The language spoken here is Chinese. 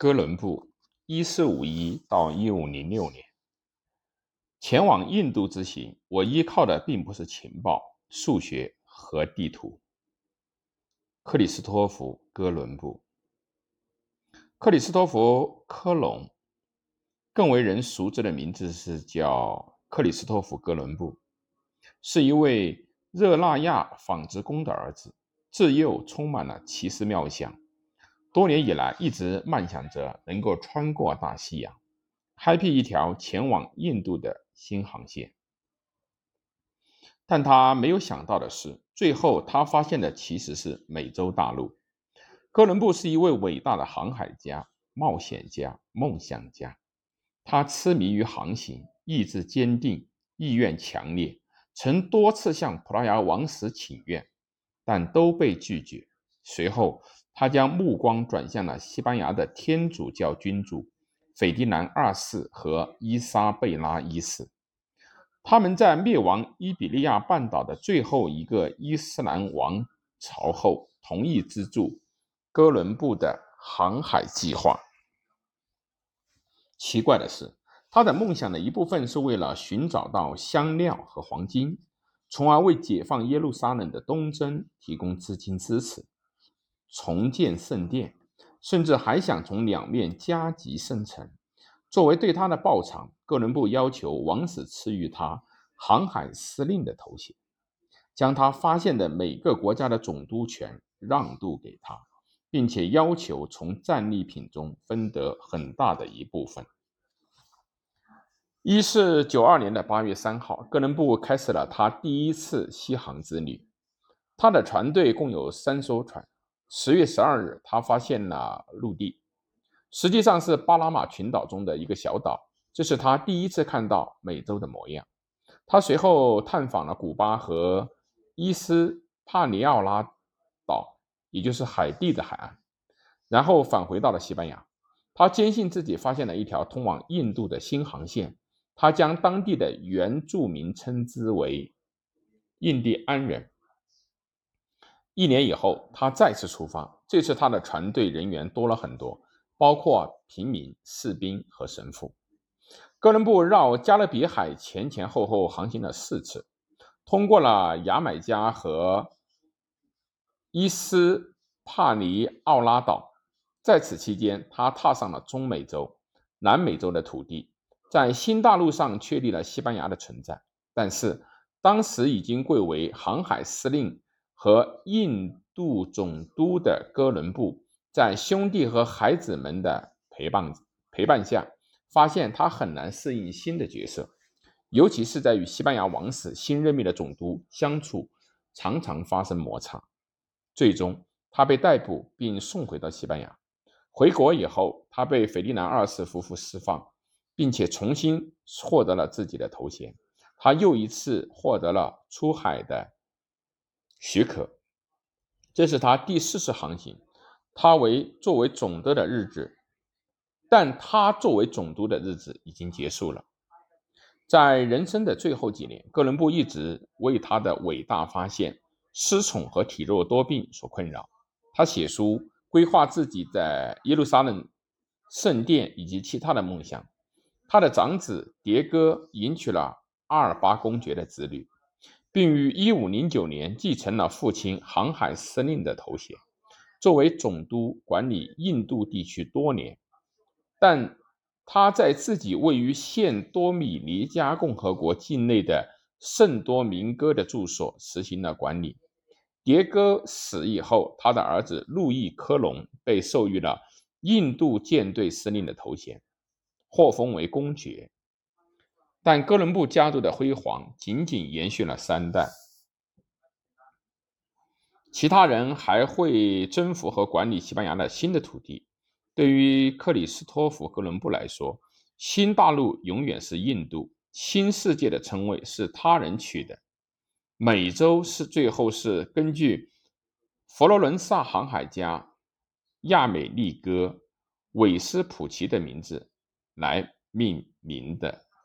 哥伦布（一四五一到一五零六年）前往印度之行，我依靠的并不是情报、数学和地图。克里斯托弗·哥伦布，克里斯托弗·科隆，更为人熟知的名字是叫克里斯托弗·哥伦布，是一位热那亚纺织工的儿子，自幼充满了奇思妙想。多年以来，一直梦想着能够穿过大西洋，开辟一条前往印度的新航线。但他没有想到的是，最后他发现的其实是美洲大陆。哥伦布是一位伟大的航海家、冒险家、梦想家。他痴迷于航行，意志坚定，意愿强烈，曾多次向葡萄牙王室请愿，但都被拒绝。随后，他将目光转向了西班牙的天主教君主斐迪南二世和伊莎贝拉一世，他们在灭亡伊比利亚半岛的最后一个伊斯兰王朝后，同意资助哥伦布的航海计划。奇怪的是，他的梦想的一部分是为了寻找到香料和黄金，从而为解放耶路撒冷的东征提供资金支持。重建圣殿，甚至还想从两面加急生成。作为对他的报偿，哥伦布要求王室赐予他航海司令的头衔，将他发现的每个国家的总督权让渡给他，并且要求从战利品中分得很大的一部分。一四九二年的八月三号，哥伦布开始了他第一次西航之旅。他的船队共有三艘船。十月十二日，他发现了陆地，实际上是巴拿马群岛中的一个小岛。这是他第一次看到美洲的模样。他随后探访了古巴和伊斯帕尼奥拉岛，也就是海地的海岸，然后返回到了西班牙。他坚信自己发现了一条通往印度的新航线。他将当地的原住民称之为印第安人。一年以后，他再次出发。这次他的船队人员多了很多，包括平民、士兵和神父。哥伦布绕加勒比海前前后后航行了四次，通过了牙买加和伊斯帕尼奥拉岛。在此期间，他踏上了中美洲、南美洲的土地，在新大陆上确立了西班牙的存在。但是，当时已经贵为航海司令。和印度总督的哥伦布，在兄弟和孩子们的陪伴陪伴下，发现他很难适应新的角色，尤其是在与西班牙王室新任命的总督相处，常常发生摩擦。最终，他被逮捕并送回到西班牙。回国以后，他被斐迪南二世夫妇释放，并且重新获得了自己的头衔。他又一次获得了出海的。许可，这是他第四次航行。他为作为总督的日子，但他作为总督的日子已经结束了。在人生的最后几年，哥伦布一直为他的伟大发现、失宠和体弱多病所困扰。他写书，规划自己在耶路撒冷圣殿以及其他的梦想。他的长子迭戈迎娶了阿尔巴公爵的子女。并于一五零九年继承了父亲航海司令的头衔，作为总督管理印度地区多年。但他在自己位于现多米尼加共和国境内的圣多明戈的住所实行了管理。迭戈死以后，他的儿子路易科隆被授予了印度舰队司令的头衔，获封为公爵。但哥伦布家族的辉煌仅仅延续了三代，其他人还会征服和管理西班牙的新的土地。对于克里斯托弗·哥伦布来说，新大陆永远是印度，新世界的称谓是他人取的。美洲是最后是根据佛罗伦萨航海家亚美利哥·韦斯普奇的名字来命名的。